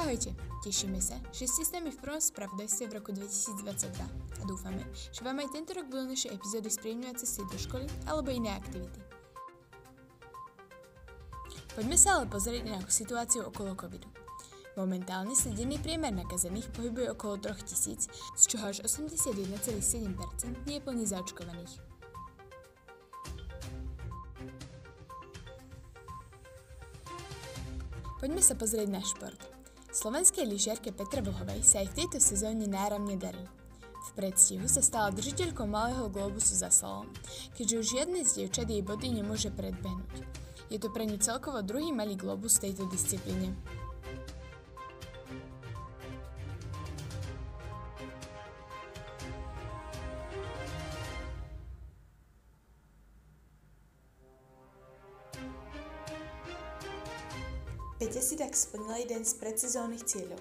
Ahojte, tešíme sa, že ste s nami v prvom spravodajstve v roku 2022 a dúfame, že vám aj tento rok budú naše epizódy spríjemňovať cesty do školy alebo iné aktivity. Poďme sa ale pozrieť na situáciu okolo covidu. Momentálne sa denný priemer nakazených pohybuje okolo 3000, z čoho až 81,7% nie je plne zaočkovaných. Poďme sa pozrieť na šport. Slovenskej lyžiarke Petre Vlhovej sa aj v tejto sezóne náramne darí. V predstihu sa stala držiteľkou malého globusu za slalom, keďže už žiadne z dievčat jej body nemôže predbehnúť. Je to pre ňu celkovo druhý malý globus v tejto disciplíne. 5 si tak splnila jeden z predsezónnych cieľov.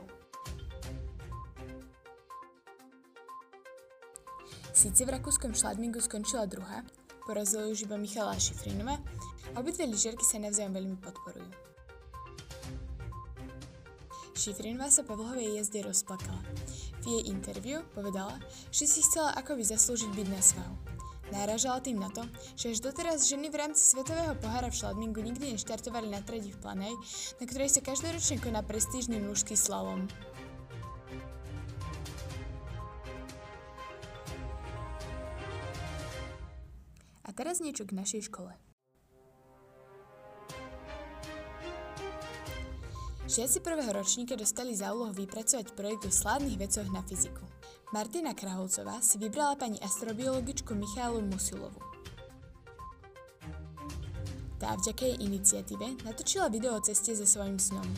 Síce v rakúskom Schladmingu skončila druhá, porazila už iba Michala Šifrinova a obidve lyžiarky sa navzájom veľmi podporujú. Šifrinová sa po vlhovej jazde rozplakala. V jej interviu povedala, že si chcela akoby zaslúžiť byť na svahu. Náražala tým na to, že až doteraz ženy v rámci Svetového pohára v šladmingu nikdy neštartovali na tredi v Planej, na ktorej sa každoročne koná prestížny mužský slalom. A teraz niečo k našej škole. Žiaci prvého ročníka dostali za úlohu vypracovať projekt o slávnych vecoch na fyziku. Martina Kraholcová si vybrala pani astrobiologičku Michálu Musilovu. Tá vďaka jej iniciatíve natočila video o ceste so svojím snom.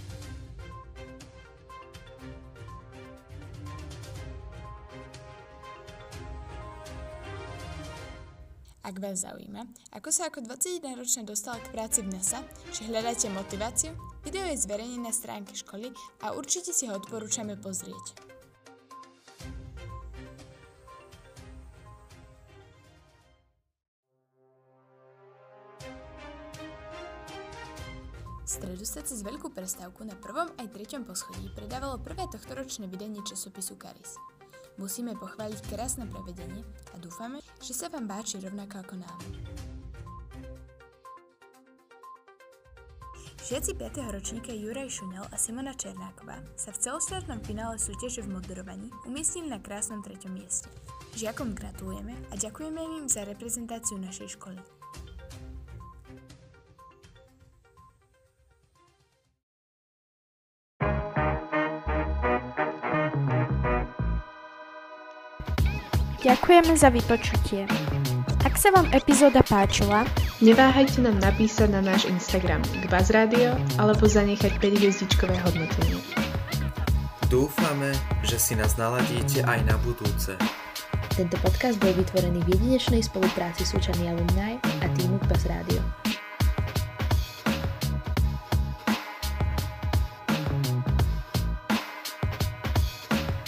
Ak vás zaujíma, ako sa ako 21-ročná dostala k práci v NASA, že hľadáte motiváciu, video je zverejnené na stránke školy a určite si ho odporúčame pozrieť. Stredu sa cez veľkú prestávku na prvom aj treťom poschodí predávalo prvé tohtoročné vydanie časopisu Caris. Musíme pochváliť krásne prevedenie a dúfame, že sa vám páči rovnako ako nám. Žiaci 5. ročníka Juraj Šunel a Simona Černáková sa v celostátnom finále súťaže v moderovaní umiestnili na krásnom treťom mieste. Žiakom gratulujeme a ďakujeme im za reprezentáciu našej školy. Ďakujeme za vypočutie. Ak sa vám epizóda páčila, neváhajte nám napísať na náš Instagram Gbaz Radio alebo zanechať 5 hviezdičkové hodnotenie. Dúfame, že si nás naladíte aj na budúce. Tento podcast bol vytvorený v jedinečnej spolupráci Súčany Alumni a týmu Gbaz Radio.